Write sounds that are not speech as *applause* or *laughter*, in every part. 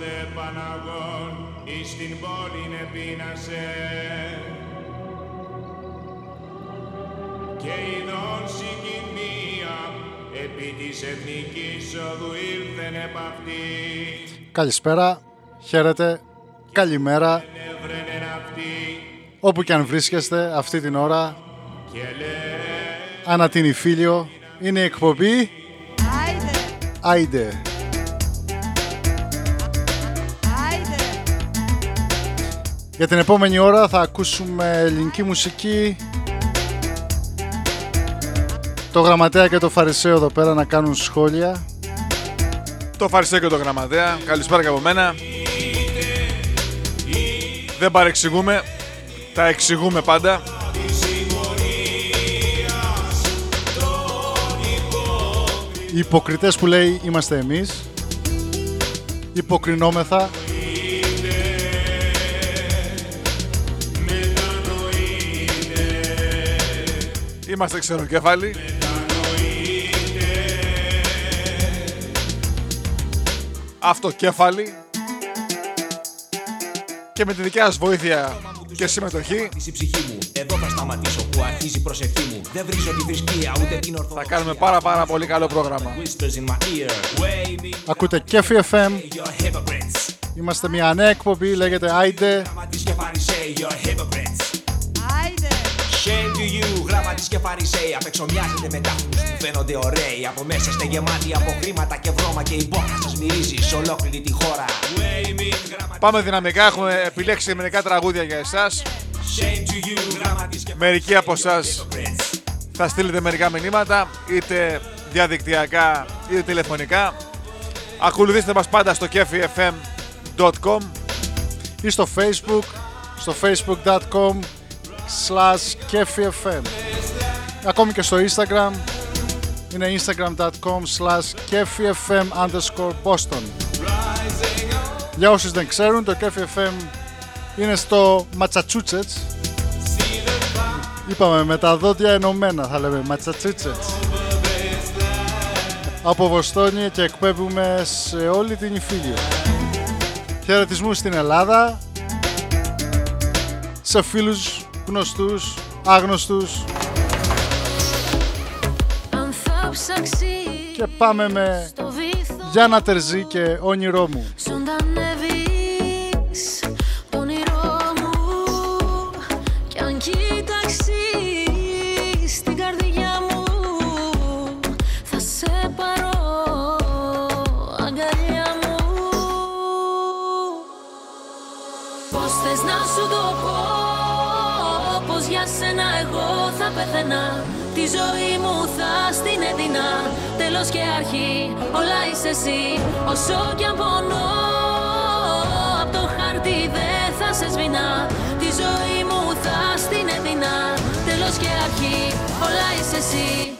δε Παναγών εις την πόλην επίνασε. Και ειδών συγκοινία επί της εθνικής οδού ήλθεν επ' αυτή Καλησπέρα, χαίρετε, καλημέρα, εύρενεν αυτή. Όπου και αν βρίσκεστε αυτή την ώρα, και λέει Ανατίνη Φίλιο, είναι η εκπομπή. Άιντε, Άιντε. άιντε, Για την επόμενη ώρα θα ακούσουμε ελληνική μουσική. Το γραμματέα και το φαρισαίο εδώ πέρα να κάνουν σχόλια. Το Φαρισαίο και το Γραμματέα. Καλησπέρα και από μένα. Δεν παρεξηγούμε. Τα εξηγούμε πάντα. Οι υποκριτές που λέει είμαστε εμείς. Υποκρινόμεθα. Είμαστε ξεροκέφαλοι. Αυτοκέφαλοι. Και με τη δικιά σας βοήθεια και συμμετοχή η ψυχή μου. Εδώ θα σταματήσω που αρχίζει η προσευχή μου. Δεν βρίζω τη θρησκεία ούτε την θα ορθοδοξία. κάνουμε πάρα πάρα πολύ καλό πρόγραμμα. Whispers in my ear. Way me Ακούτε Κέφι FM. you're hypocrites. Είμαστε μια νέα εκπομπή, λέγεται Άιντε. Γραμματείς και φαρισαίοι, you're hypocrites. άιντε. Shame to you, γραμματείς και φαρισαίοι. Απ' έξω μοιάζετε με τάφους που φαίνονται ωραίοι. Από μέσα είστε γεμάτοι από χρήματα και βρώμα και η μπόχα σας μυρίζει σε ολόκληρη τη χώρα. Way me, γραμματείς. Πάμε δυναμικά, έχουμε επιλέξει μερικά τραγούδια για εσάς. Shame to you, γραμματείς και Μερικοί από εσάς hypocrites. θα στείλετε μερικά μηνύματα, είτε διαδικτυακά είτε τηλεφωνικά. Ακολουθήστε μας πάντα στο kefifm.com ή στο facebook στο facebook.com slash kefifm ακόμη και στο instagram είναι instagram.com slash kefifm underscore boston. Για όσους δεν ξέρουν το kefifm είναι στο Massachusetts. Είπαμε με τα δόντια ενωμένα θα λέμε Massachusetts. Από Βοστόνη και εκπέμπουμε σε όλη την Ιφίλιο. Χαιρετισμού στην Ελλάδα. Σε φίλους γνωστούς, άγνωστους. Αν θα ψάξει και πάμε με στο βυθό. Γιάννα Τερζή και όνειρό μου. Ζωντανεύεις το όνειρό μου. Κι αν κοιτάξεις την καρδιά μου Θα σε πάρω αγκαλιά μου. Πώς θες να σου το πω; Πως για σένα εγώ θα πεθαίνα. Τη ζωή μου θα στην έδινα. Τέλος και αρχή όλα είσαι εσύ. Όσο κι αν πονώ Απ' το χάρτη δεν θα σε σβηνά Τη ζωή μου θα στην έδινα. Τέλος και αρχή όλα είσαι εσύ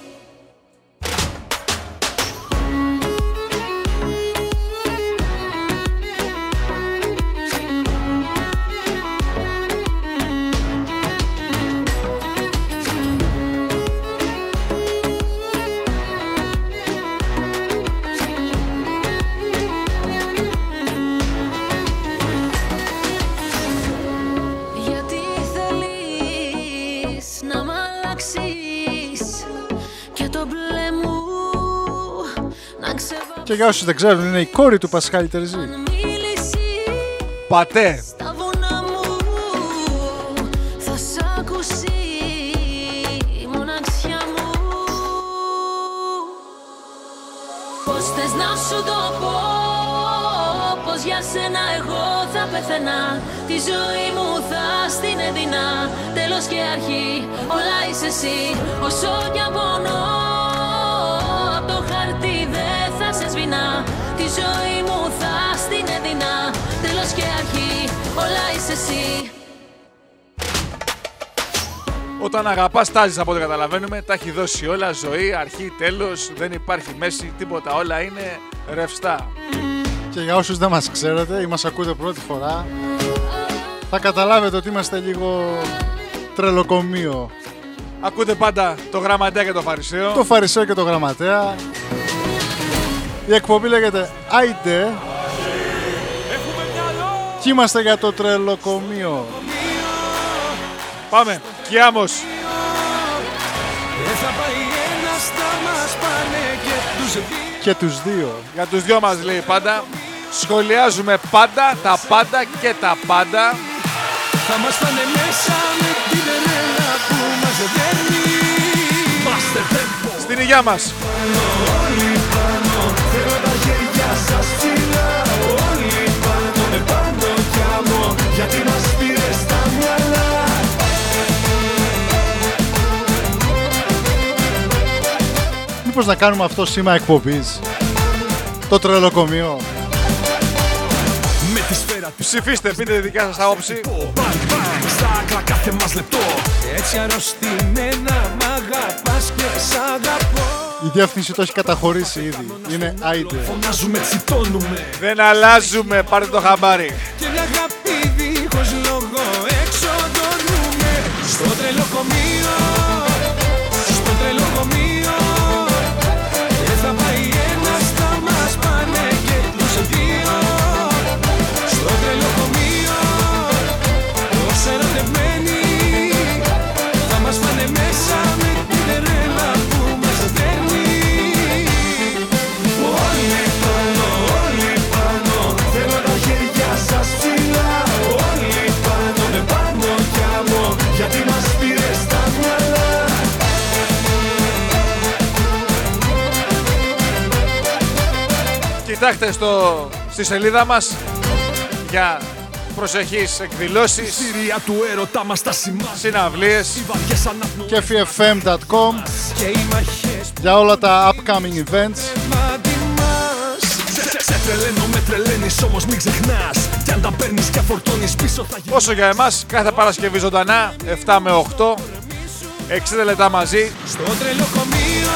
για όσους δεν ξέρουν είναι η κόρη του Πασχάλη Τερζή. Μίληση Πατέ! στα βουνά μου Θα σ' ακούσει η μοναξιά μου Πώς θες να σου το πω Πως για σένα εγώ θα πεθαίνα Τη ζωή μου θα στην έδινα Τέλος και αρχή όλα είσαι εσύ Όσο κι αν πονώ Απ' το χαρτί δεν θα σε σβηνά Τη ζωή μου θα στην έδινα Τέλος και αρχή όλα είσαι εσύ Όταν αγαπάς τάζεις από ό,τι καταλαβαίνουμε, τα έχει δώσει όλα, ζωή, αρχή, τέλος, δεν υπάρχει μέση, τίποτα, όλα είναι ρευστά. Και για όσους δεν μας ξέρετε ή μας ακούτε πρώτη φορά, θα καταλάβετε ότι είμαστε λίγο τρελοκομείο. Ακούτε πάντα το γραμματέα και το φαρισαίο. Το Φαρισαίο και το Γραμματέα. Η εκπομπή λέγεται Άιντε Κι είμαστε για το τρελοκομείο. Πάμε. Κιάμος. Δεν θα πάει ένας, θα μας πάνε και τους δύο Και τους δύο. Για τους δυο μας λέει πάντα. Σχολιάζουμε πάντα, τα πάντα και τα πάντα. Θα μας πάνε μέσα με την τρέλα που μας δέρνει Master Tempo Στην υγειά μας. Μήπως να κάνουμε αυτό σήμα εκπομπής; Το τρελοκομείο. Με τη σφαίρα του Ψηφίστε, πείτε τη δικιά σας άποψη. Bang bang στα άκρα κάθε μας λεπτό Έτσι αρρωστημένα μ' αγαπάς και σ' αγαπώ Η διεύθυνση το έχει καταχωρήσει ήδη. Είναι άιντε. Φωνάζουμε, τσιτώνουμε Δεν αλλάζουμε, πάρτε το χαμπάρι. Και Κοιτάξτε στο, στη σελίδα μας για προσεχείς εκδηλώσεις, Συρία του έρωτα μας τα σημάδια συναυλίες. Οι βαριές αναπνοές kefifm.com και οι μαχές για όλα τα upcoming events. μάτι μας Σε- σε- Σε τρελαίνω, με τρελαίνεις όμως μην ξεχνάς Κι αν τα παίρνεις και φορτώνεις πίσω θα γίνεις Όσο για εμάς, κάθε Παρασκευή ζωντανά, 7 με 8, 60 λεπτά μαζί. Στο τρελοκομείο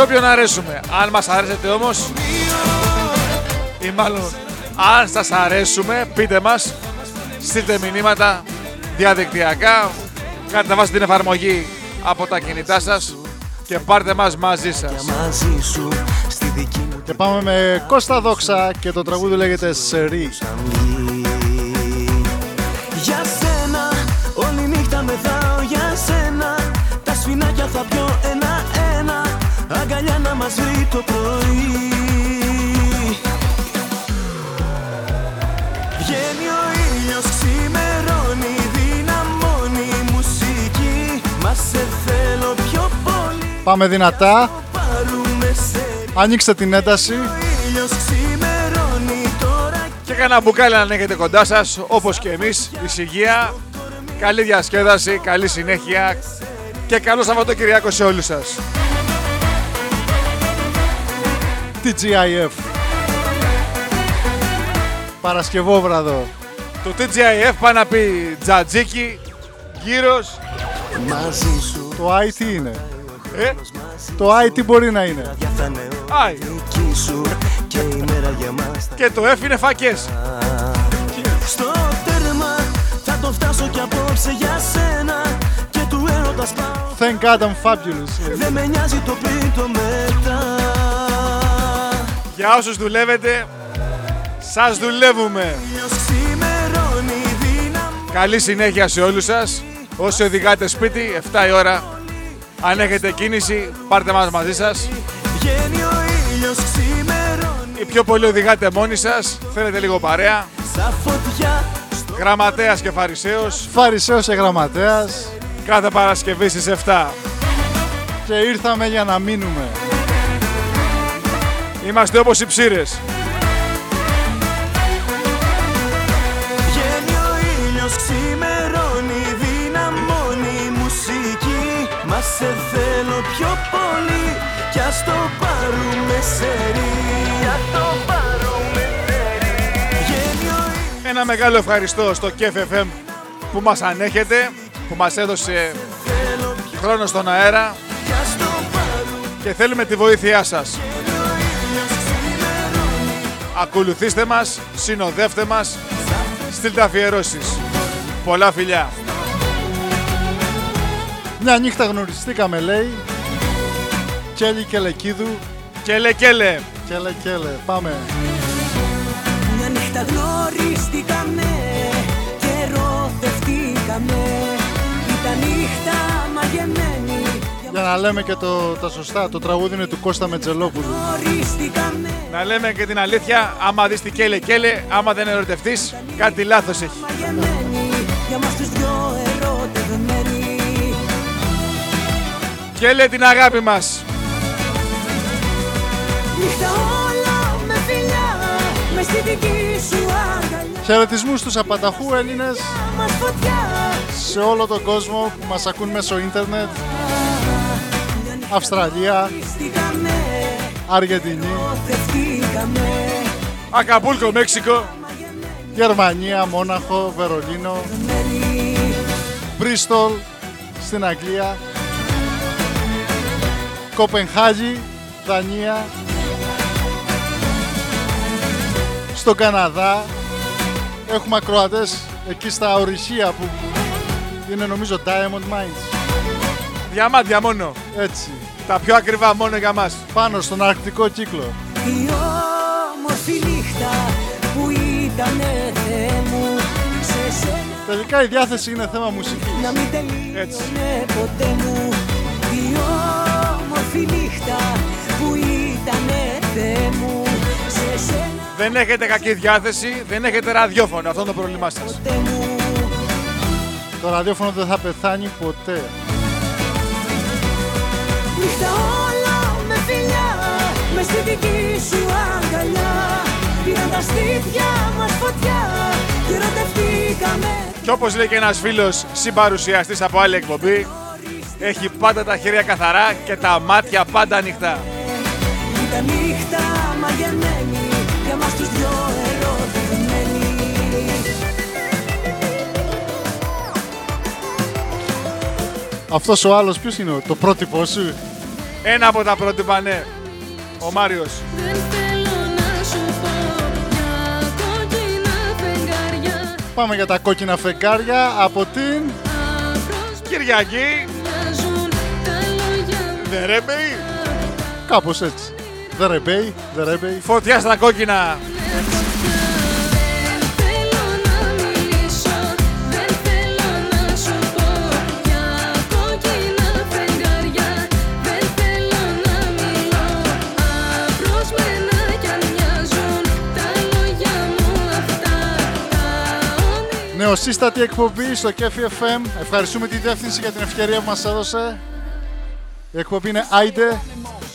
όποιον αρέσουμε. Αν μας αρέσετε όμως, ή μάλλον αν σας αρέσουμε, πείτε μας, στείλτε μηνύματα διαδικτυακά, κατεβάστε την εφαρμογή από τα κινητά σας και πάρτε μας μαζί σας. Μαζί σου στη δική μου Και πάμε με Κώστα Δόξα και το τραγούδι λέγεται Σερί. Μας βρει το πρωί Βγαίνει ο ήλιος, ξημερώνει, δυναμώνει η μουσική Μας σε θέλω πιο πολύ, Πάμε δυνατά. πάρουμε σε Ανοίξτε την ένταση. Ο ήλιος ξημερώνει τώρα Και κανένα μπουκάλι αν έχετε κοντά σας, όπως και εμείς, ησυχία, καλή διασκέδαση, καλή συνέχεια και καλό Σαββατοκυριακό σε όλους σας. TGIF. Παρασκευόβραδο. Το TGIF πάει να πει τζατζίκι, γύρος, μαζί σου Το I τι είναι; ε, Το I τι μπορεί να είναι; Για θα είναι άι. δική σου και η μέρα για μας θα Και το F είναι φακές. Στο τέρμα θα το φτάσω κι απόψε για σένα Και του έρωτας σπάω Thank God I'm fabulous. Δεν με νοιάζει το πριν το μετά Για όσους δουλεύετε, σας δουλεύουμε. Ήλιος ξημερώνει δύναμη Καλή συνέχεια σε όλους σας. Όσοι οδηγάτε σπίτι, 7 η ώρα. Αν έχετε κίνηση, πάρτε μας μαζί σας. Βγαίνει ο ήλιος ξημερώνει Οι πιο πολλοί οδηγάτε μόνοι σας, θέλετε λίγο παρέα. Σαν φωτιά Γραμματέας και Φαρισαίος, Φαρισαίος και γραμματέας. κάθε Παρασκευή στις 7. Και ήρθαμε για να μείνουμε. Είμαστε όπως οι ψήρες. Βγαίνει ο ήλιος ξημερώνει Δυναμώνει η μουσική. Μας σε θέλω πιο πολύ Κι ας το πάρουμε σερί Ας το πάρουμε σερί Βγαίνει ο ήλιος Ένα μεγάλο ευχαριστώ στο KFFM που μας ανέχετε, που μας έδωσε θέλω πιο χρόνο στον αέρα. Κι ας το πάρουμε και θέλουμε τη βοήθειά σας. Ακολουθήστε μας, συνοδεύτε μας, στείλτε αφιερώσεις. Πολλά φιλιά. Μια νύχτα γνωριστήκαμε λέει. Κέλι και Λεκίδου. Κέλε, κέλε. Κέλε, κέλε. Πάμε. Μια νύχτα γνωριστήκαμε και ερωτευτήκαμε Ήταν νύχτα μαγεμένη Για να λέμε και το, τα σωστά, το τραγούδι είναι του Κώστα Μετζελόπουλου. Γνωριστήκαμε Να λέμε και την αλήθεια, άμα δεις τι κέλε, κέλε, άμα δεν ερωτευτείς, κάτι λάθος έχει. μαγεμένη Για μας τους δυο ερωτευμένοι Κέλε την αγάπη μας. Νύχτα όλα με φιλιά Μες στη δική σου αγκαλιά Χαιρετισμού στους απανταχού Έλληνες Μας φωτιά σε όλο τον κόσμο που μας ακούν μέσω ίντερνετ. Αυστραλία, Γνωριστήκαμε Αργεντινή, Ερωτευτήκαμε Ακαπούλκο, Μέξικο. Γερμανία, Μόναχο, Βερολίνο, Μπρίστολ στην Αγγλία, Κοπενχάγη, Δανία, στον Καναδά. Έχουμε ακροατές εκεί στα ορυχεία που είναι νομίζω Diamond Mines. Διαμάντια μόνο. Έτσι, Τα πιο ακριβά μόνο για μας. πάνω στον αρκτικό κύκλο. Η όμορφη νύχτα που ήτανε Θεέ μου Σε σένα Τελικά η διάθεση είναι θέμα μουσικής. να μην Έτσι. τελείωνε ποτέ μου Η όμορφη νύχτα που ήτανε Θεέ μου Σε σένα Δεν έχετε κακή διάθεση, δεν έχετε ραδιόφωνο. Αυτό είναι το πρόβλημά σας. ποτέ μου Το ραδιόφωνο δεν θα πεθάνει ποτέ. Νύχτα όλα με φιλιά Μες στη δική σου αγκαλιά Πήραν τα στήθια μας φωτιά Και ερωτευτήκαμε Και όπως λέει και ένας φίλος συμπαρουσιαστής από άλλη εκπομπή, έχει πάντα τα χέρια καθαρά και τα μάτια πάντα ανοιχτά. Ήταν νύχτα μαγεμένη Για μας τους δυο ερωτευμένοι Αυτός ο άλλος ποιος είναι, το πρότυπό σου; Ένα από τα πρότυπα, ναι. Ο Μάριος. Δεν θέλω να σου πω για κόκκινα φεγγάρια Πάμε για τα κόκκινα φεγγάρια από την... Απρός Κυριακή, μοιάζουν τα λόγια μου δεν ρέμπεϊ. Κάπως έτσι. The Rebay, The Rebay. Φωτιά στα κόκκινα. Νεοσύστατη εκπομπή στο Κέφι FM. Ευχαριστούμε τη διεύθυνση για την ευκαιρία που μας έδωσε. Η εκπομπή είναι Άιντε,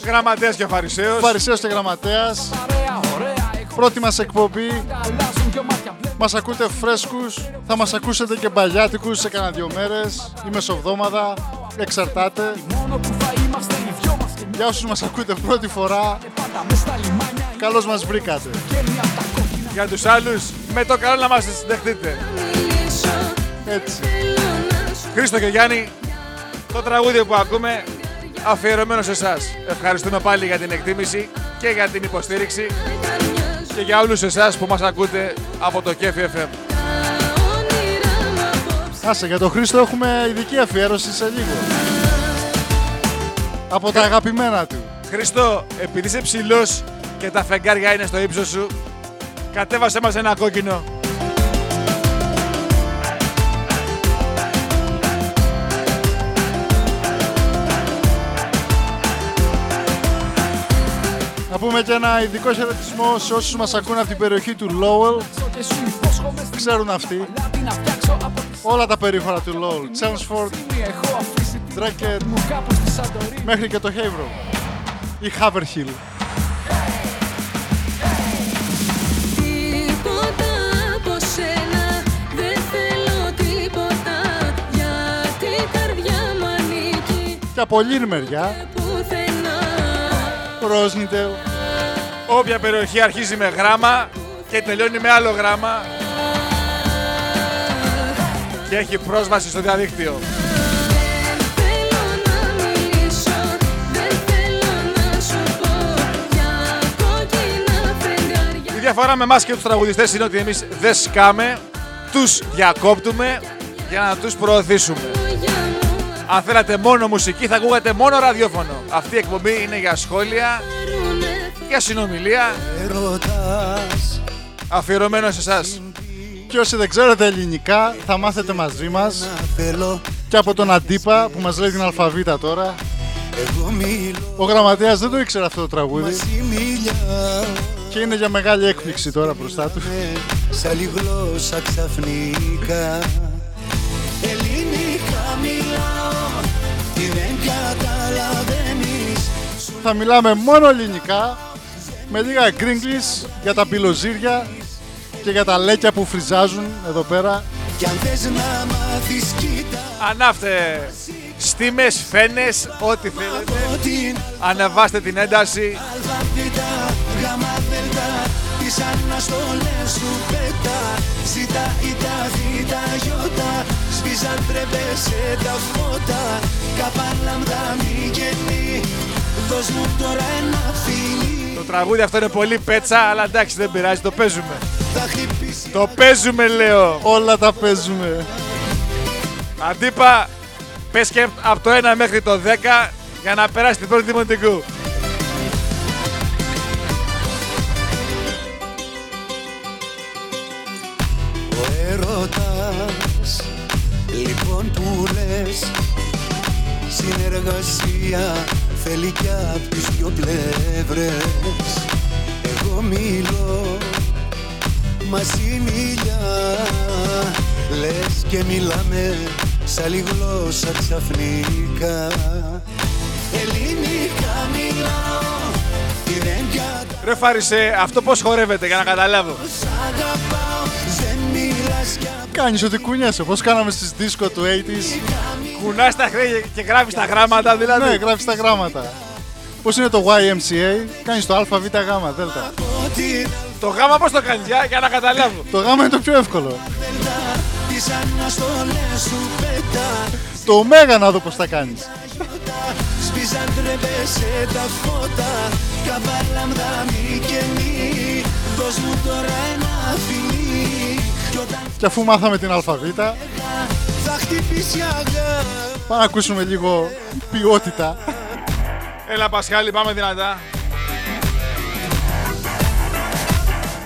Γραμματέας και Φαρισαίος. Φαρισαίος και Γραμματέας. Πρώτη μας εκπομπή. Μας ακούτε φρέσκους. Θα μας ακούσετε και μπαλιάτικους σε κανένα δυο μέρες ή μεσοβδόμαδα. Εξαρτάται. Για όσους μας ακούτε πρώτη φορά, καλώς μας βρήκατε. Για τους άλλους, με το καλό να μας δεχτείτε. Μιλήσω Έτσι. Θέλω να σου Χρήστο και Γιάννη, το τραγούδι που ακούμε αφιερωμένο σε εσάς. Ευχαριστούμε πάλι για την εκτίμηση και για την υποστήριξη και για όλους εσάς που μας ακούτε από το Κέφι FM. τα όνειρα μου απόψε Άσε, για τον Χρήστο έχουμε ειδική αφιέρωση σε λίγο. Από τα αγαπημένα του. Χρήστο, επειδή είσαι ψηλός και τα φεγγάρια είναι στο ύψος σου, κατέβασε μας ένα κόκκινο. Να πούμε και ένα ειδικό χαιρετισμό σε όσους μας ακούν από την περιοχή του Lowell. Ξέρουν αυτοί. Όλα τα περίχωρα του Lowell. Chelmsford, Dracket, μέχρι και το Haverhill. Ή Haverhill. Τίποτα από σένα Δεν θέλω τίποτα Γιατί η καρδιά μου ανήκει Και από όλη μεριά, πουθενά Ρόσνιτελ. Όποια περιοχή αρχίζει με γράμμα και τελειώνει με άλλο γράμμα και έχει πρόσβαση στο διαδίκτυο. Θέλω να μιλήσω Δεν θέλω να σου πω Για κόκκινα φεγγάρια Η διαφορά με εμάς και τους τραγουδιστές είναι ότι εμείς δεν σκάμε, τους διακόπτουμε για να τους προωθήσουμε. Λόγια μου Αν θέλατε μόνο μουσική θα ακούγατε μόνο ραδιόφωνο. Αυτή η εκπομπή είναι για σχόλια, για συνομιλία, Ερωτάς αφιερωμένο σε εσάς. Και όσοι δεν ξέρετε ελληνικά θα μάθετε μαζί μας να θέλω και από τον Αντίπα που μας λέει την αλφαβήτα τώρα. Εγώ μιλώ Ο γραμματέας δεν το ήξερε αυτό το τραγούδι μαζί μιλιά και είναι για μεγάλη έκπληξη τώρα μπροστά του. Σ' άλλη γλώσσα ξαφνικά Θα μιλάμε μόνο ελληνικά με λίγα γκρίγκλις για τα πυλοζύρια και για τα λέκια που φριζάζουν εδώ πέρα. Κι αν θες να μάθεις κοίτα Ανάφτε στήμες, φαίνες, ό,τι θέλετε. Από την Ανεβάστε την ένταση. αλφαβήτα Γάμα δελτα Τις αναστολές σου πέτα Ζήτα ή τα βήτα γιώτα Σβήσαν τρεπέσαι τα φώτα Καπα λάμδα μη γεννή Δώσ' μου τώρα ένα φιλί Το τραγούδι αυτό είναι πολύ πέτσα, αλλά εντάξει δεν πειράζει, το παίζουμε. Θα χτυπήσει Το παίζουμε λέω. Όλα τα παίζουμε. Αντίπα, πες και από το 1 μέχρι το 10 για να περάσει την πρώτη δημοτικού. Ο έρωτας Λοιπόν που λες Συνεργασία θέλει κι απ' τις δυο πλευρές. Εγώ μιλώ Μαζί μιλιά Λες και μιλάμε Σ' άλλη γλώσσα ξαφνικά. Ελληνικά μιλάω Τι δεν κατα- Ρε Φαρισέ, αυτό πώς χορεύεται για να καταλάβω. Σ' αγαπάω Δεν μιλάς κι απ' Κάνεις ότι κουνιέσαι, όπως κάναμε στις δίσκο του 80s. Κουνάς τα χρέη και γράφεις τα γράμματα δηλαδή. Ναι, γράφεις τα γράμματα. Πώς είναι το YMCA, κάνεις το ΑΒ γάμα, δέλτα. από την Το γάμα πώς το κάνεις για, για να καταλάβω. Το γάμα είναι το πιο εύκολο. Δελτα Τις αναστολές σου πέτα Το ωμέγα να δω πώς τα κάνεις. Σπίζαν τρεπέσαι τα φώτα Καβάλαμδα μη καινή Δώσ' μου τώρα ένα φιλί Κι όταν Και αφού μάθαμε την αλφαβήτα, θα χτυπήσει αγάπη πάμε να ακούσουμε λίγο ποιότητα. Έλα Πασχάλη, πάμε δυνατά.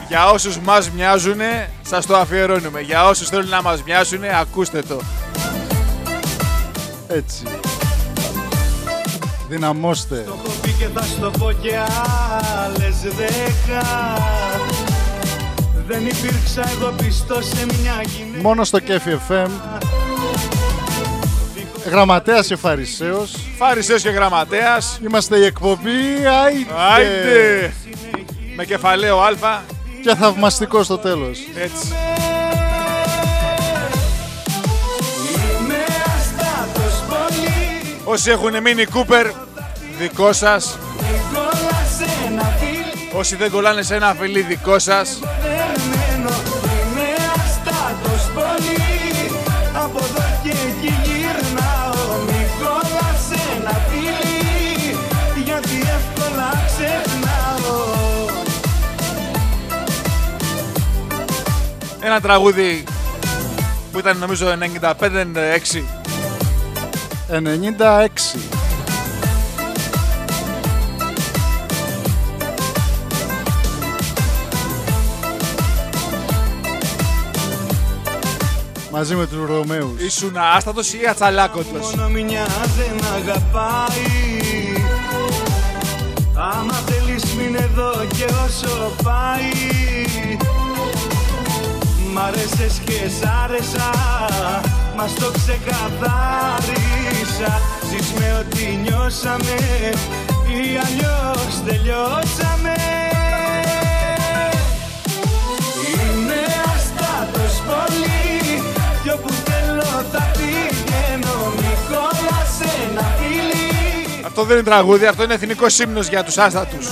Για όσους μας μοιάζουνε, σας το αφιερώνουμε. Για όσους θέλουν να μας μοιάσουνε, ακούστε το. Έτσι. Δυναμώστε. Το έχω πει και θα στο πω και άλλες δέκα Δεν υπήρξα εγώ πιστός σε μια γυναίκα Μόνο στο Κέφι FM. Γραμματέας και Φαρισαίος. Φάρισες και γραμματέας. Είμαστε η εκπομπή Άιντε. Άιντε! Με κεφαλαίο Α. Και θαυμαστικό στο τέλος. Έτσι. Είμαι αστάτος πολύ Όσοι έχουν μείνει Κούπερ, δικό σας. Νικόλα σε ένα φίλι Όσοι δεν κολλάνε σε ένα φιλί, δικό σας. Ένα τραγούδι που ήταν νομίζω 95-96. 96. Μαζί με τους Ρωμαίους. Ήσουν άστατος ή ατσαλάκωτος; Μόνο μια δεν αγαπάει Άμα θέλεις μην εδώ και όσο πάει Μ' άρεσες και σ' άρεσα Μας το ξεκαθάρισα. Ζεις με ό,τι νιώσαμε Ή αλλιώς τελειώσαμε. Είμαι αστάτος πολύ Κι όπου θέλω θα πηγαίνω. Νικόλα σε ένα φίλι. Αυτό δεν είναι τραγούδι, αυτό είναι εθνικός ύμνος για τους άστατους.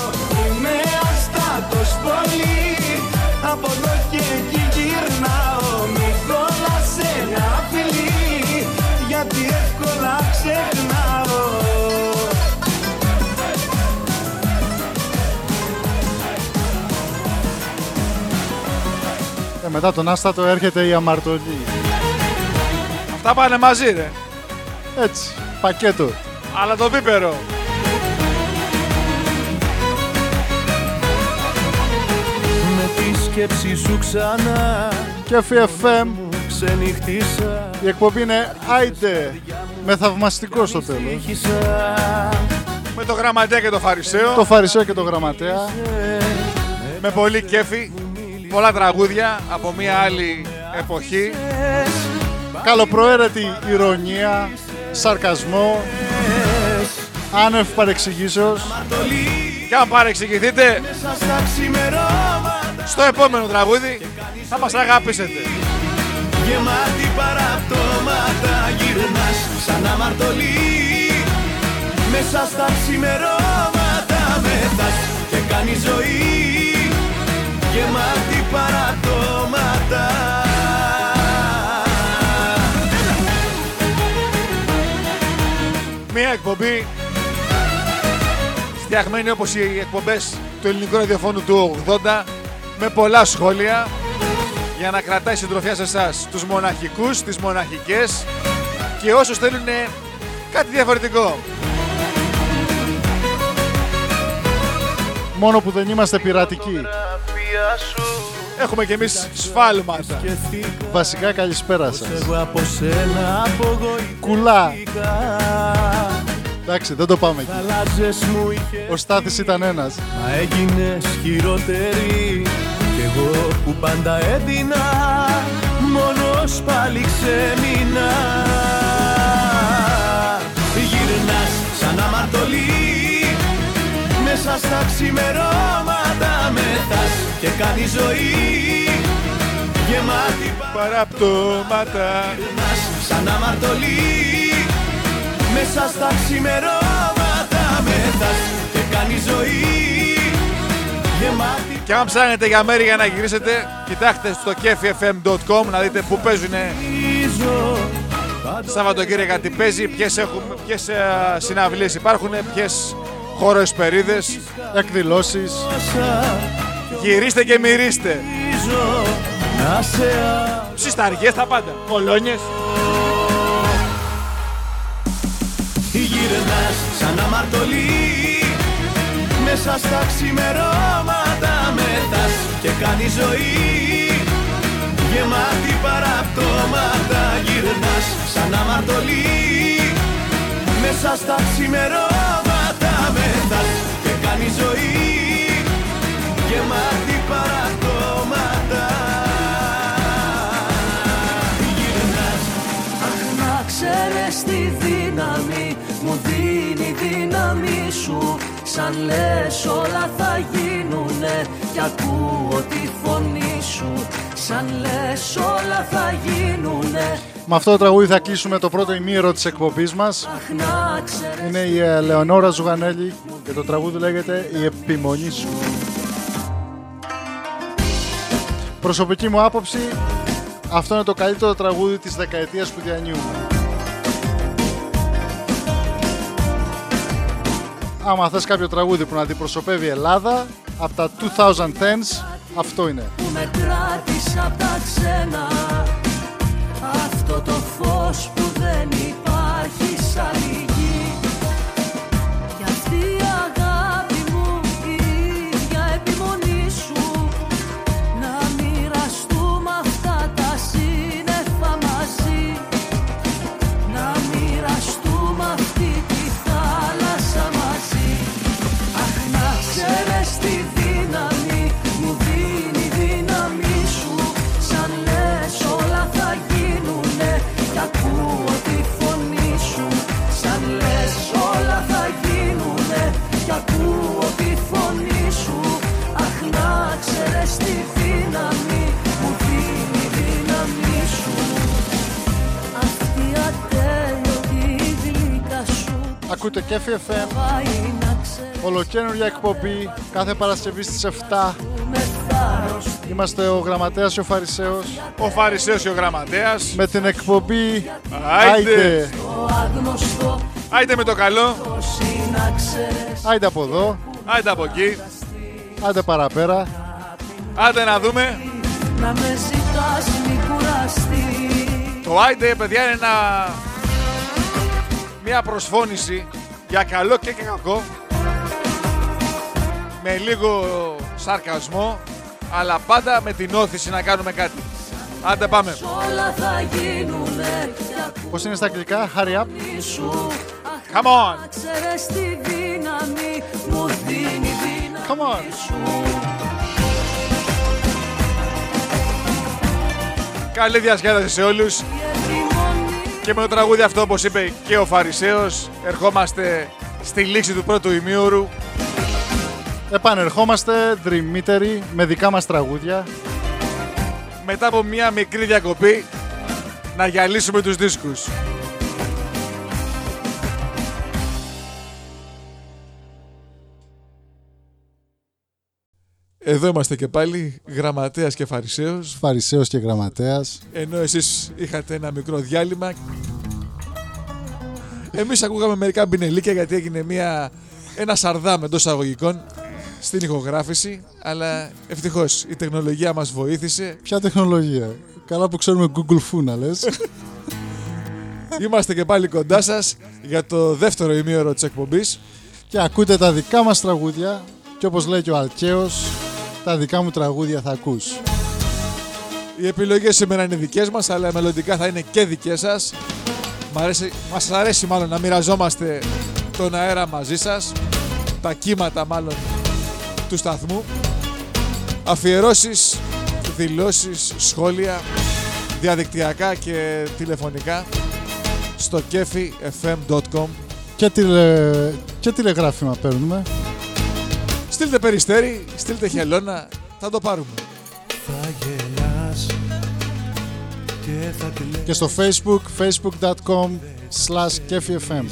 Μετά τον Άστατο έρχεται η αμαρτωλή. Αυτά πάνε μαζί ρε. Έτσι, πακέτο. Αλλά το πίπερο. Με τη σκέψη σου ξανά Και FM, ξενυχτήσα η εκπομπή είναι Άιντε. Με θαυμαστικό στο τέλος. Ήχησα Με το γραμματέα και το φαρισαίο. Το Φαρισαίο και το Γραμματέα. Με πολύ κέφι. Πολλά τραγούδια από μια άλλη εποχή. Καλοπροαίρετη ηρωνία, σαρκασμό, άνευ παρεξηγήσεως. Και αν παρεξηγηθείτε Μέσα στα ξημερώματα στο επόμενο τραγούδι θα μας αγαπήσετε. Γεμάτη παραπτώματα γυρνάς σαν αμαρτωλή Μέσα στα ξημερώματα μεθάς και κάνεις ζωή Γεμάτη παραπτώματα Μια εκπομπή φτιαγμένη όπως οι εκπομπές του ελληνικού ραδιοφώνου του 80 με πολλά σχόλια για να κρατάει συντροφιά σε εσάς τους μοναχικούς, τις μοναχικές και όσους θέλουν κάτι διαφορετικό. Μόνο που δεν είμαστε πειρατικοί. Έχουμε κι εμείς σφάλματα. Σκεφτήκα Βασικά καλησπέρα σας. εγώ από σένα απογοητεύτηκα Κουλά. Εντάξει, δεν το πάμε εκεί. Αλλάζες μου είχες Ο Στάθης ήταν ένας. Μα έγινες χειρότερη Κι εγώ που πάντα έδινα Μόνος πάλι ξέμεινα Γυρνάς σαν αμαρτωλή Μέσα στα ξημερώματα μετάς Και κάνει ζωή Γεμάτη Παραπτώματα. παράς σαν αμαρτωλή Μέσα στα ξημερώματα μετάς Και κάνει ζωή Γεμάτη Και αν ψάχνετε για μέρη για να γυρίσετε, κοιτάξτε στο kefifm.com να δείτε πού παίζουν πίζω Σαββατοκύριακα τι παίζει, ποιες, έχουν, ποιες ε, συναυλίες υπάρχουν, ποιες χωροεσπερίδες. Εκδηλώσεις. Όσα Γυρίστε και μυρίστε. πίζω Να σε Συσταριές τα πάντα. Κολόνιες. Γυρνάς σαν αμαρτωλή Μέσα στα ξημερώματα μετάς Και κάνει ζωή Γεμάτη παραπτώματα Γυρνάς σαν αμαρτωλή Μέσα στα ξημερώματα μετάς Και κάνει ζωή. Γεμάτη παραπτώματα Γυρνάς. Αχ να ξέρεις τη δύναμη Μου δίνει δύναμη σου. Σαν λες όλα θα γίνουνε Κι ακούω τη φωνή σου. Σαν λες όλα θα γίνουνε Με αυτό το τραγούδι θα κλείσουμε το πρώτο ημίωρο της εκπομπής μας. Αχ να ξέρεις Είναι η ε, Λεωνόρα Ζουγανέλη και το τραγούδι λέγεται «Η επιμονή σου». Προσωπική μου άποψη, αυτό είναι το καλύτερο τραγούδι της δεκαετίας που διανύουμε. Άμα θες κάποιο τραγούδι που να αντιπροσωπεύει Ελλάδα, από τα 2010s, αυτό είναι. που με κράτησε απ' τα ξένα Αυτό το φως που δεν υπάρχει σαν ξέρεις τη δύναμη Μου δίνει η δύναμη σου Αυτή η ατέλειωτη γλυκά σου Ακούτε και FM, Πάει να ξέρεις ολοκένουργια εκπομπή, κάθε Παρασκευή στις 7. με θάρρος Είμαστε ο Γραμματέας και ο Φαρισαίος Ο Φαρισαίος και ο Γραμματέας. με την εκπομπή Άιντε. Άιντε. το άγνωστο Άιντε με το καλό. Όσοι να ξέρεις Άιντε από εδώ, Άιντε από εκεί. άντε παραπέρα. Άντε να δούμε. να με ζητάς μη κουραστεί Το Άιντε, παιδιά, είναι ένα μια προσφώνηση για καλό και, και κακό με λίγο σαρκασμό αλλά πάντα με την όθηση να κάνουμε κάτι. Άντε πάμε. Όλα θα γίνουνε για Πώς είναι στα αγγλικά, hurry up. κούνη σου Come on. Αχ, Ξέρεις τη δύναμη μου δίνει δύναμη Come on. Καλή διασκέδαση σε όλους. Η επιμονή Και με το τραγούδι αυτό, όπως είπε και ο Φαρισαίος, ερχόμαστε στη λήξη του πρώτου ημίωρου. Επανερχόμαστε δρυμύτεροι με δικά μας τραγούδια. Μετά από μια μικρή διακοπή, να γυαλίσουμε τους δίσκους. Εδώ είμαστε και πάλι, γραμματέας και φαρισαίος, Φαρισαίος και γραμματέας. ενώ εσείς είχατε ένα μικρό διάλειμμα. Εμείς ακούγαμε μερικά μπινελίκια γιατί έγινε μια, ένα σαρδάμ εντός αγωγικών στην ηχογράφηση, αλλά ευτυχώς η τεχνολογία μας βοήθησε. Ποια τεχνολογία; Καλά που ξέρουμε Google Fu να λες. *laughs* Είμαστε και πάλι κοντά σας για το δεύτερο ημίωρο της εκπομπής. και ακούτε τα δικά μας τραγούδια και όπως λέει και ο Αλκαίος, τα δικά μου τραγούδια θα ακούς. Οι επιλογές σήμερα είναι δικές μας, αλλά μελλοντικά θα είναι και δικές σας. Μ' αρέσει, μας αρέσει μάλλον να μοιραζόμαστε τον αέρα μαζί σας, τα κύματα μάλλον του σταθμού. Αφιερώσεις, δηλώσεις, σχόλια, διαδικτυακά και τηλεφωνικά στο kefifm.com Και, τηλε... και τηλεγράφημα παίρνουμε. Στείλτε περιστέρι, στείλτε χελώνα, θα το πάρουμε. Θα γελάς και θα κλαις Και στο facebook, facebook.com slash kefifm.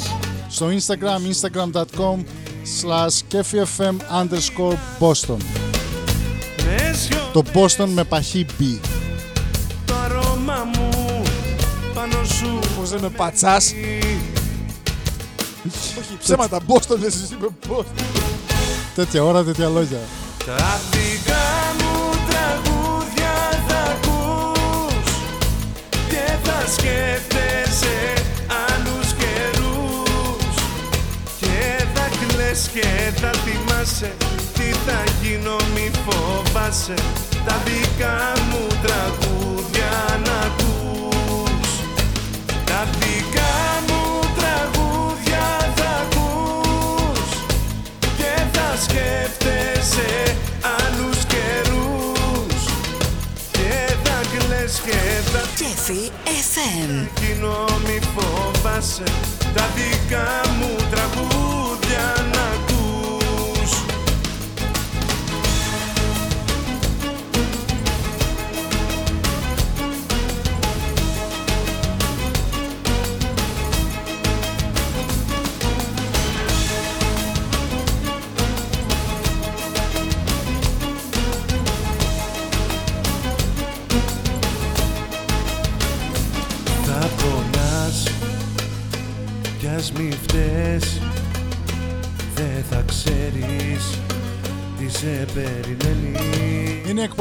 Στο instagram, instagram.com slash kefifm underscore boston. με σιωπή Το Boston με παχύ B. το αρώμα μου πάνω σου Πώς λέμε πατσάς. Όχι, ψέματα, Boston δεν σας είπε Boston. Τέτοια ώρα, τέτοια λόγια. Τα δικά μου τραγούδια θα ακούς και θα σκέφτεσαι άλλους καιρούς και θα κλαις και θα θυμάσαι τι θα γίνω μη φοβάσαι τα δικά μου FM. γίνω μη φοβάσαι τα δικά μου τραγούδια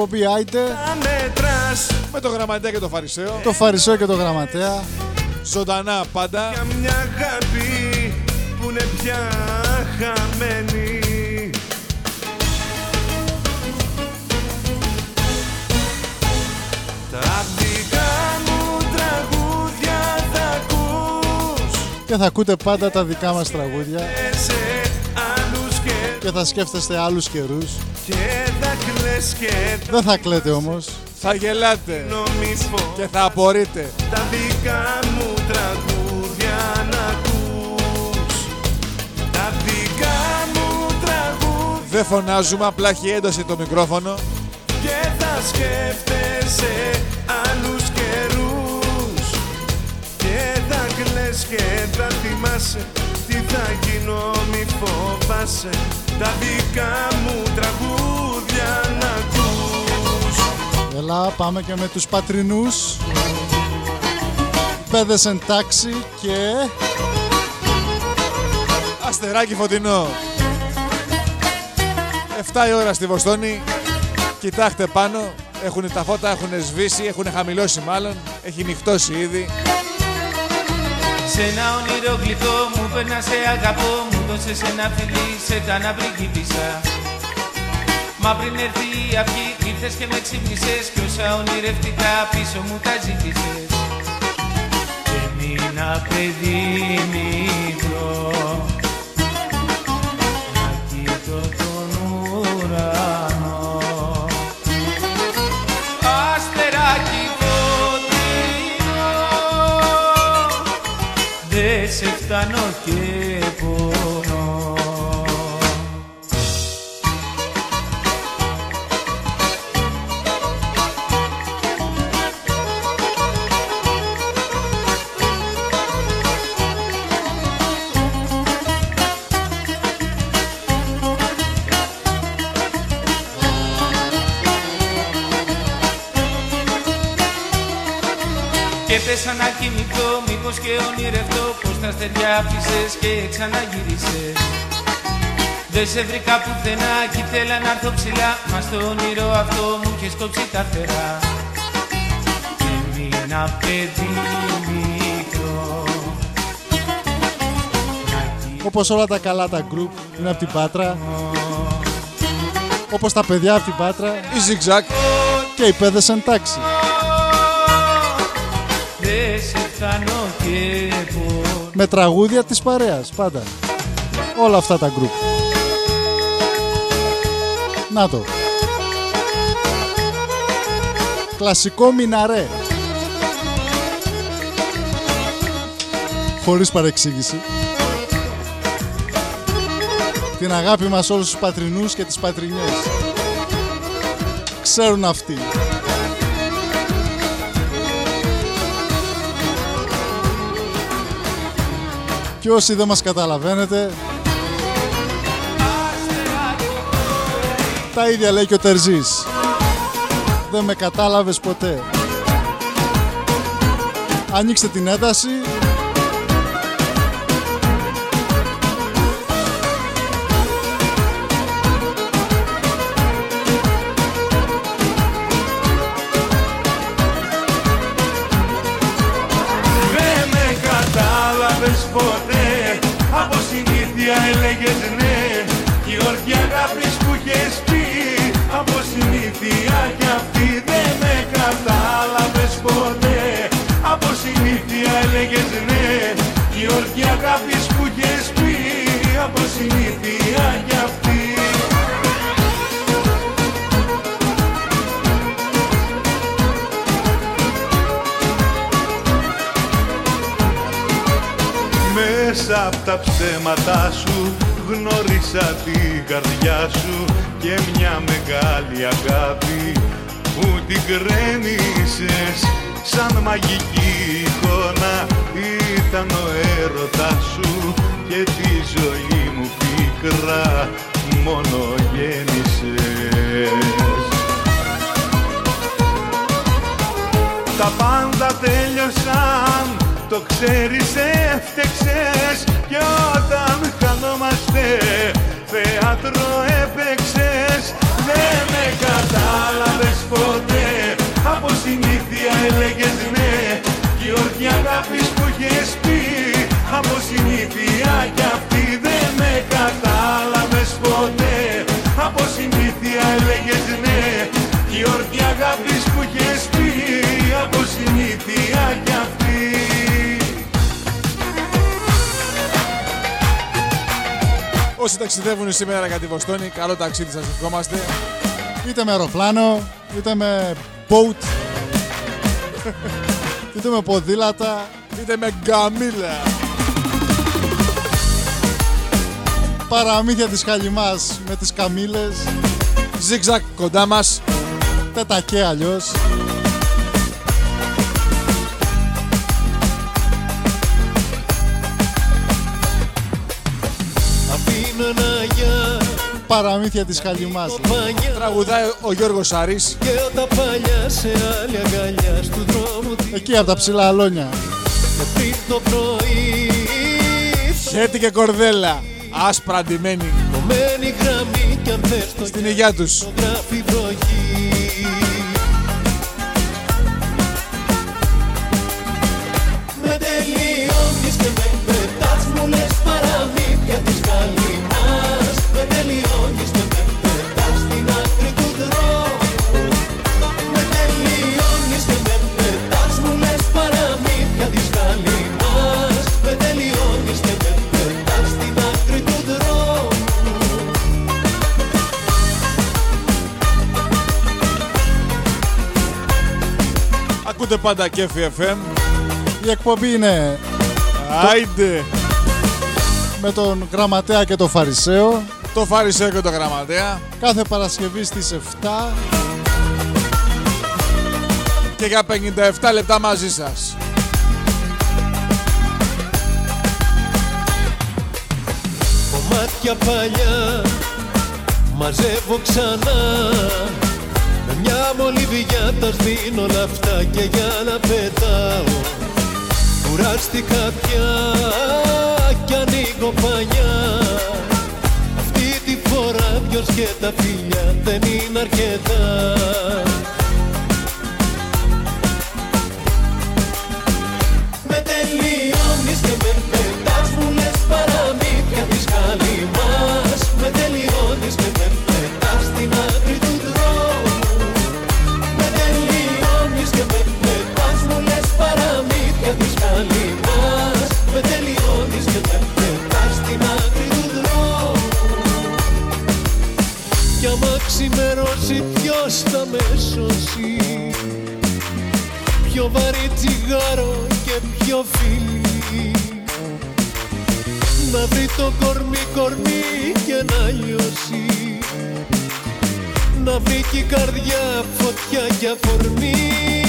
εκπομπή Άιντε, Θα μετράς Με το γραμματέα και το φαρισαίο. το Φαρισαίο και το Γραμματέα. Ζωντανά πάντα. για μια αγάπη που είναι πια χαμένη Τα δικά μου τραγούδια θα ακούς Και θα ακούτε πάντα τα δικά μας τραγούδια σε άλλους και, και θα σκέφτεστε άλλους καιρούς. και θα κλαις και θα Δεν θα κλαίτε όμως. Θα γελάτε νομιφώ και θα απορείτε. τα δικά μου τραγούδια να ακούς τα δικά μου τραγούδια Δεν φωνάζουμε, απλά έχει ένταση το μικρόφωνο. και θα σκέφτεσαι άλλους καιρούς και θα κλαις και θα θυμάσαι τι θα γίνω μη φοβάσαι τα δικά μου τραγούδια να ακούς Έλα, πάμε και με τους πατρινούς. Πέδες εν τάξη και... Αστεράκι φωτεινό. 7 η ώρα στη Βοστόνη. Κοιτάξτε πάνω. Έχουν τα φώτα, έχουν σβήσει, έχουν χαμηλώσει μάλλον. Έχει νυχτώσει ήδη. Σε ένα όνειρο γλυκό μου πέρνα σε αγαπώ Μου δώσες ένα φιλί, σε κάνα πριγκίπισσα Μα πριν έρθει η αυγή ήρθες και με ξύπνησες Κι όσα ονειρευτικά πίσω μου τα ζήτησες. Έμεινα παιδί μικρό Και πέσα να κοιμηθώ, μήπως και ονειρευτώ Πως τα στεριά άφησες και ξαναγύρισες Δεν σε βρήκα πουθενά κι ήθελα να έρθω ψηλά Μα στο όνειρο αυτό μου είχες κόψει τα φτερά Έμεινα παιδί μικρό Όπως όλα τα καλά τα group είναι από την Πάτρα. Όπως τα παιδιά από την Πάτρα Η Zigzag. και οι παιδες εν τάξη. Δεν σε φτάνω και πονώ Με τραγούδια της παρέας πάντα. Όλα αυτά τα group. Να το. Κλασικό μιναρέ. Χωρίς παρεξήγηση. Την αγάπη μας όλους τους πατρινούς και τις πατρινιές. Ξέρουν αυτοί. Και όσοι δεν μας καταλαβαίνετε, τα ίδια λέει και ο Τερζής. Δεν με κατάλαβες ποτέ. Ανοίξτε την ένταση. Από τα ψέματά σου γνώρισα την καρδιά σου και μια μεγάλη αγάπη που την κρέμισες σαν μαγική εικόνα. Ήταν ο έρωτας σου και τη ζωή μου πίκρα μόνο γέννησες Τα πάντα τέλειωσαν, το ξέρεις έφτεξες Και όταν χανόμαστε, θέατρο έπαιξες. Δεν με κατάλαβες ποτέ, από συνήθεια έλεγες ναι. Κι η όρκια αγάπης που είχες πει, από συνήθεια κι αυτή δεν με κατάλαβες Όσοι ταξιδεύουν σήμερα για τη Βοστόνη, καλό ταξίδι σας ευχόμαστε. Είτε με αεροπλάνο, είτε με boat, είτε με ποδήλατα, Είτε με γκαμίλα. παραμύθια της Χαλιμάς με τις καμήλες, Zigzag κοντά μας. τετακέ αλλιώς. Παραμύθια της Χαλιμάς. πανιά Τραγουδάει ο Γιώργος Σαρής. Και όταν παλιά σε άλλη αγκαλιά Στου δρόμου της Εκεί από τα ψηλά αλόνια. και πριν το πρωί Χέτη και κορδέλα. Άσπρα αντιμένη. Κομμένη γραμμή κι αν θες το Στην υγειά τους. το πάντα Κέφι FM. Η εκπομπή είναι Άιντε. με τον Γραμματέα και τον Φαρισαίο. Το Φαρισαίο και το Γραμματέα. Κάθε Παρασκευή στις 7. Και για 57 λεπτά μαζί σας. Κομμάτια παλιά μαζεύω ξανά Με μια μολυβιά τα σβήνω όλα αυτά και για να πετάω. Κουράστηκα πια κι ανοίγω πανιά Αυτή τη φορά ποιος και τα φιλιά δεν είναι αρκετά με σώσει πιο βαρύ τσιγάρο και πιο φίλι Να βρει το κορμί κορμί και να λιώσει. Να βρει και η καρδιά φωτιά και αφορμή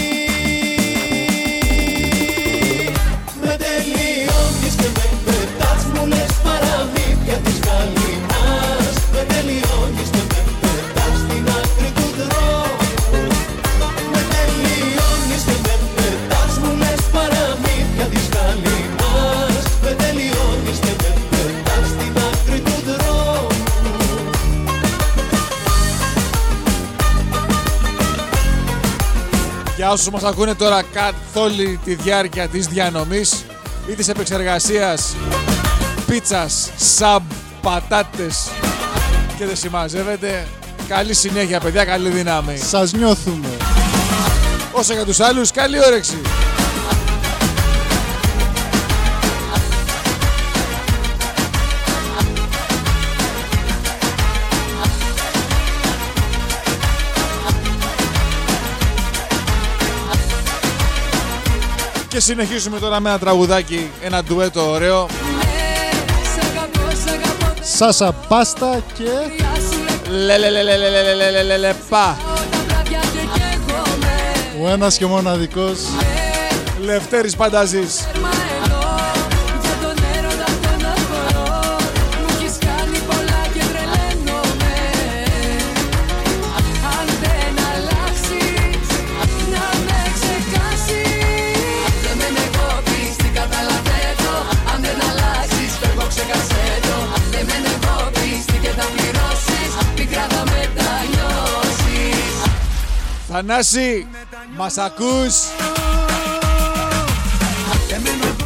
Για όσους μας ακούνε τώρα καθ' όλη τη διάρκεια της διανομής ή της επεξεργασίας πίτσας, σαμπ, πατάτες και δεν συμμαζεύεται. Καλή συνέχεια παιδιά, καλή δύναμη. Σας νιώθουμε. Όσο για τους άλλους, καλή όρεξη. Και συνεχίζουμε τώρα με ένα τραγουδάκι, ένα ντουέτο ωραίο. Σάσα Πάστα και Λελελελελελελελελελεπα. ο ένας και μοναδικός Λευτέρης Πανταζής. Θανάση, μας ακούς;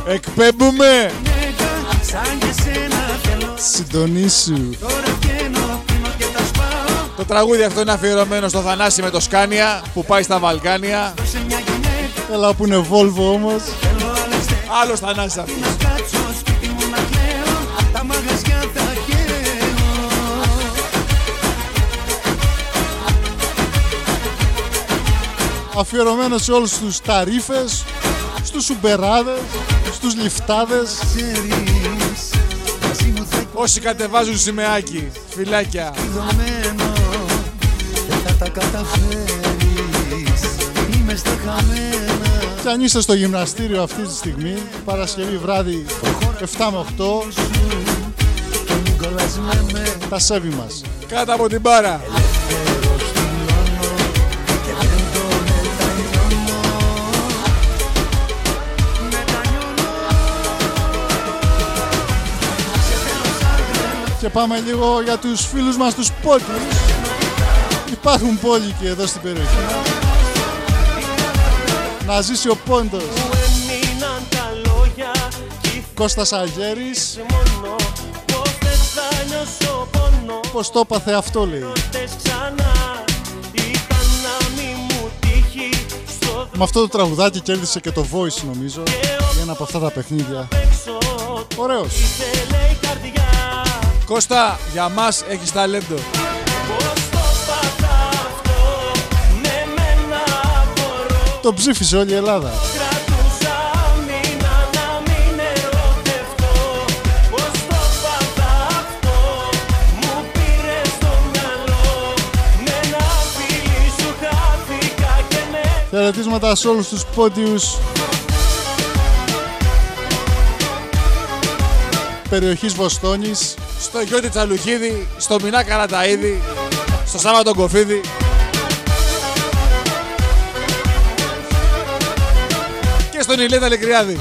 Εκπέμπουμε! συντονίσου. Το τραγούδι αυτό είναι αφιερωμένο στο Θανάση με το Σκάνια που πάει στα Βαλκάνια. Έλα που είναι Volvo όμως. Άλλος Θανάσης αυτός. Αφιερωμένος σε όλους τους ταρίφες, στους σουμπεράδες, στους λιφτάδες. Όσοι κατεβάζουν σημαίακι, φυλάκια. Και αν είστε στο γυμναστήριο αυτή τη στιγμή, Παρασκευή βράδυ 7 με 8, τα σέβη μας. Κάτω από την μπάρα. Και πάμε λίγο για τους φίλους μας τους πόντους. Υπάρχουν πόλοι και εδώ στην περιοχή. Να ζήσει ο πόντος. Έμειναν τα λόγια κι Κώστας Αγέρης, μόνο Πως δεν θα νιώσω πόνο πώς το έπαθε αυτό λέει. Χτες ξανά Ήταν να μη μου τύχει Στο Με αυτό το τραγουδάκι κέρδισε και το Voice νομίζω για ένα από αυτά τα παιχνίδια. έξω Ωραίος. Κώστα, για μας έχεις ταλέντο. Το ψήφισε όλη η Ελλάδα. Χαιρετίσματα σε όλους τους πόντιους περιοχής Βοστόνης. Στο Γιώτη Τσαλουχίδη, στο Μινά Καραταίδη, στο Σάββατο τον Κοφίδη. Και στον Ηλέτα Λεκριάδη.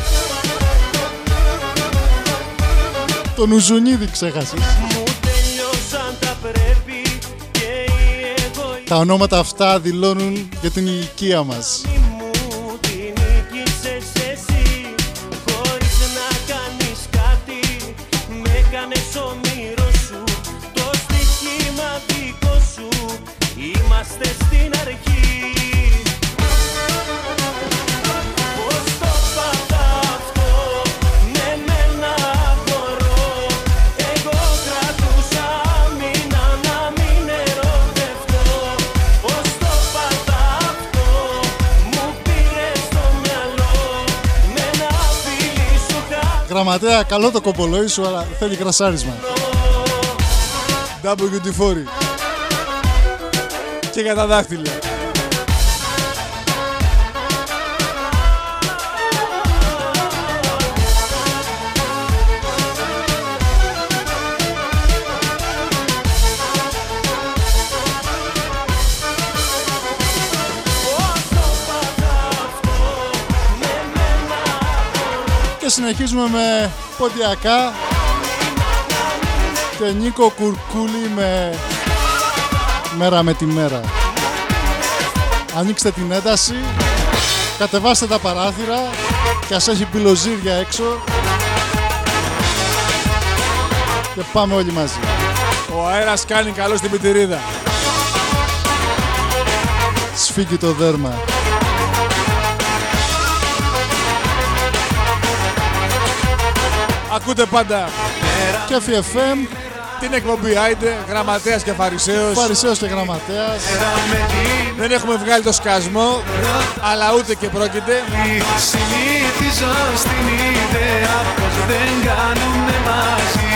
Τον Ουζουνίδη ξέχασες. Μου τελειώσαν τα πρέπει Και οι εγωισμοί Τα ονόματα αυτά δηλώνουν για την ηλικία μας. Γραμματέα, καλό το κομπολόι σου, αλλά θέλει κρασάρισμα. WD-40. Και για τα δάχτυλα. Και συνεχίζουμε με ποντιακά και Νίκο Κουρκούλη με μέρα με τη μέρα. Ανοίξτε την ένταση, κατεβάστε τα παράθυρα και ας έχει πυλοζύρια έξω και πάμε όλοι μαζί. Ο αέρας κάνει καλό στην πιτηρίδα. Σφίγγει το δέρμα. Ακούτε πάντα Κέφι FM, την εκπομπή Άιντε, γραμματέας και φαρισαίος. Φαρισαίος και Γραμματέας. Δεν έχουμε βγάλει το σκασμό, αλλά ούτε και πρόκειται. Συνήθιζω στην ιδέα πως δεν κάνουνε μαζί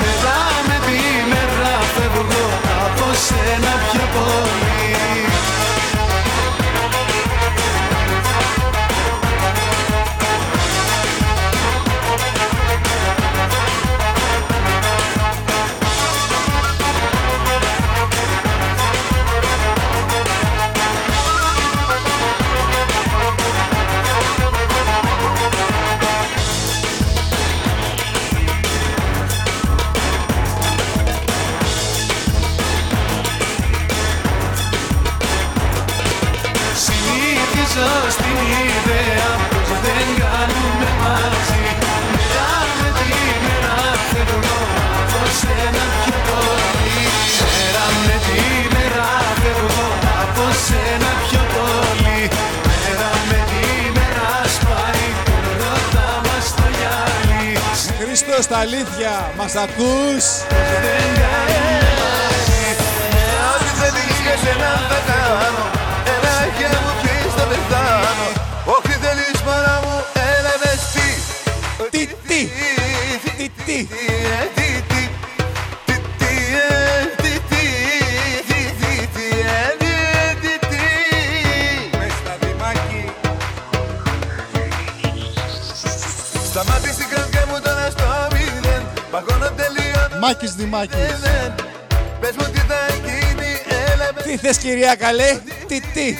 Μέρα με τη μέρα φεύγω από σένα πιο πολύ χέρι μου πιείς θα πεθάνω Όχι θέλεις μάνα μου έλα δες τι Τι, τι, τι, τι. Τι, ε, τι, τι Τι, Μάκης Δημάκης. δεν Πες μου τι θα γίνει έλα με Τι θες κυρία καλέ, τι, τι.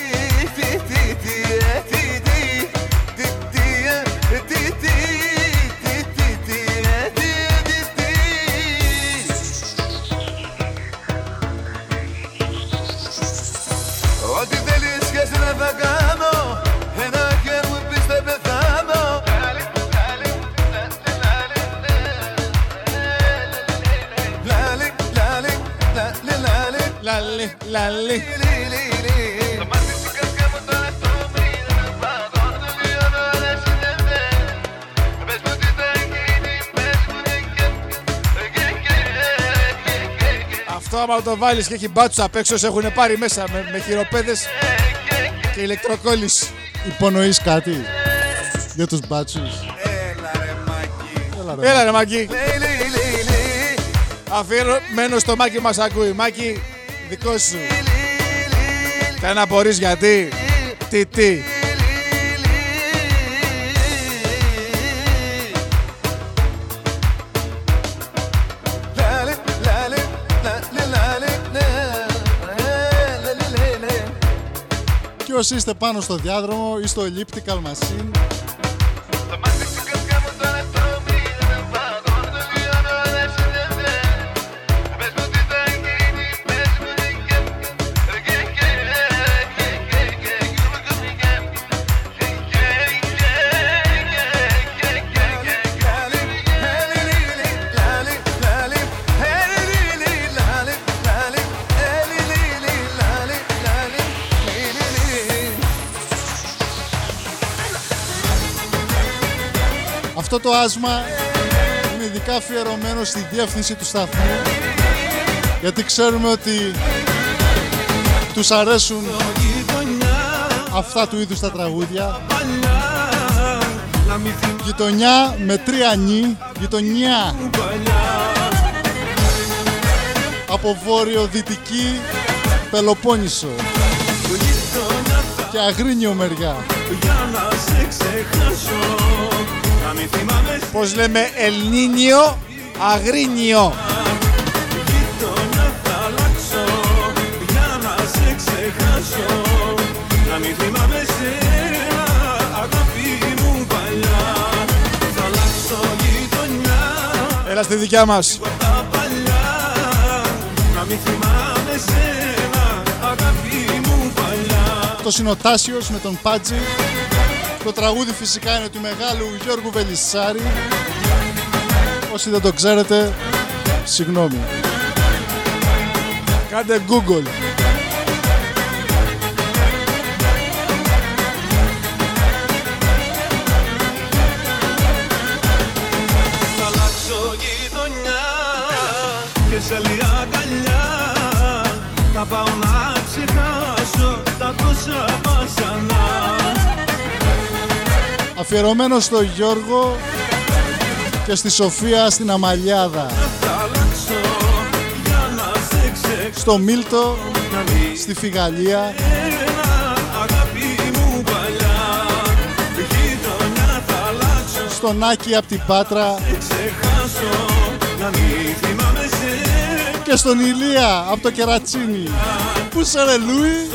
Και Αυτό άμα το βάλεις και έχει μπάτσους απ' έξω σε έχουν πάρει μέσα με, με χειροπέδες και ηλεκτροκόλληση. Υπονοείς κάτι για τους μπάτσους; Έλα ρε Μάκη Έλα, ρε. Έλα ρε Μάκη. Λι, λι, λι, λι. Αφιερωμένο στο Μάκη μας ακούει. Μάκη, δικό σου. Κανένα να μπορείς γιατί. Τι, τι. Λαλι, λαλι, λαλι, λαλι, ναι. Ε, λαλι, λαλι, λαλι. Και όσοι είστε πάνω στο διάδρομο ή στο elliptical machine, το άσμα. Είναι ειδικά αφιερωμένο στη διεύθυνση του σταθμού. Γιατί ξέρουμε ότι τους αρέσουν αυτά του είδους τα τραγούδια. Γειτονιά με τρία νι, γειτονιά. Από βόρειο-δυτική Πελοπόννησο. Και Αγρίνιο μεριά. Πώς λέμε Ελνίνιο Αγρίνιο. Έλα στη δικιά μας. Το είναι ο Τάσιος με τον Πάτζη. Το τραγούδι φυσικά είναι του μεγάλου Γιώργου Βελισσάρη. Όσοι δεν το ξέρετε, συγγνώμη. Κάντε Google. Θα αλλάξω γειτονιά και σε άλλη αγκαλιά θα πάω να ξεχάσω τα τόσα Αφιερωμένο στο Γιώργο και στη Σοφία στην Αμαλιάδα. Θα αλλάξω για να σε ξεχάσω Στο Μίλτο, στη Φιγαλία, αγάπη μου παλιά Γειτονιά θα αλλάξω στον Άκη από την Πάτρα ξεχάσω να μην θυμάμαι σε και στον Ηλία από το Κερατσίνι. Πού σε ρε Λούι,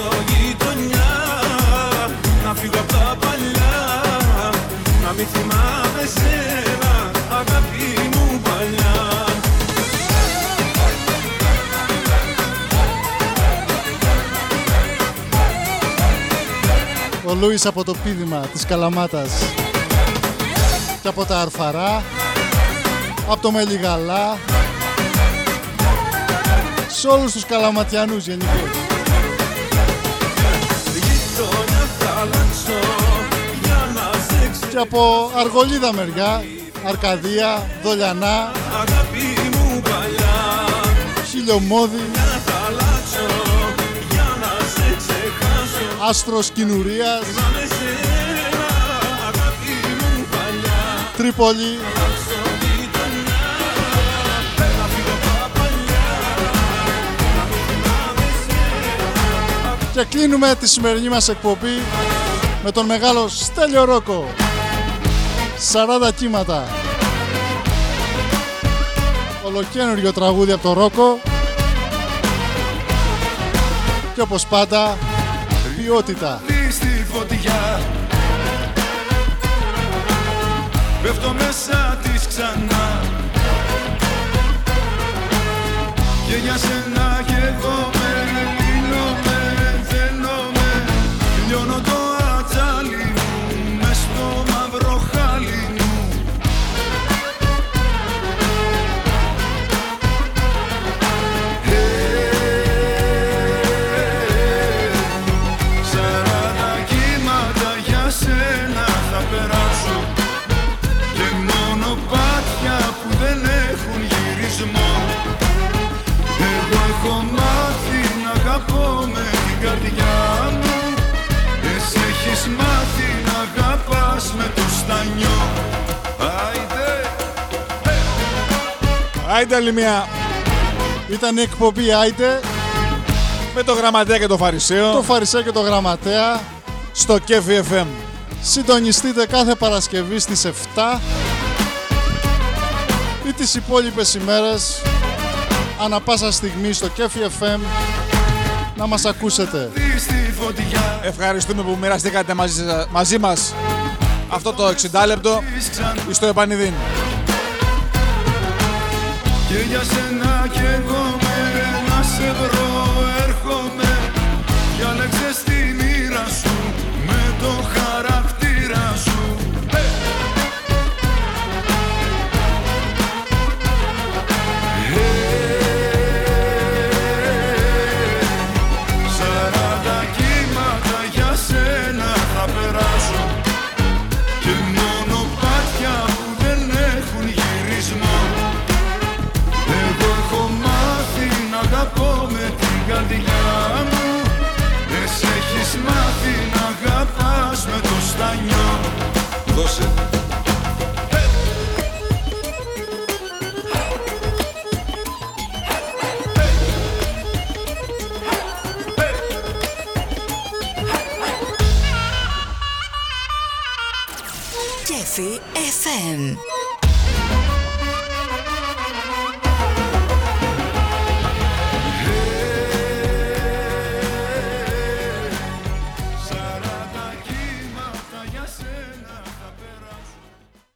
ο Λούις από το πίδημα της Καλαμάτας και από τα Αρφαρά, από το Μελιγαλά, σε όλους τους Καλαματιανούς γενικώς. Γειτονιά θα αλλάξω για να σε ξεχάσω Και από Αργολίδα μεριά, Αρκαδία, Δολιανά, αγάπη Άστρος Κινουρίας, με σένα αγάπη μου παλιά Τρίπολη, και κλείνουμε τη σημερινή μας εκπομπή με τον μεγάλο Στέλιο Ρόκο. 40 κύματα. Ολοκένουργιο τραγούδι από το Ρόκο. Και όπως πάντα, ποιότητα. στη φωτιά Πέφτω μέσα της ξανά Και για σένα και εγώ Άιντε άλλη μια Ήταν η εκπομπή Άιντε, με το γραμματέα και το φαρισαίο το Φαρισαίο και το Γραμματέα. στο Κέφι FM. Συντονιστείτε κάθε Παρασκευή στις 7 ή τις υπόλοιπες ημέρες ανα πάσα στιγμή στο Κέφι FM να μας ακούσετε. Στη φωτιά Ευχαριστούμε που μοιραστήκατε μαζί, σα- μαζί μας αυτό το 60 λεπτό της ξανά στο επανειδήν. Και για σένα κι εγώ με να σε βρω. Έρχομαι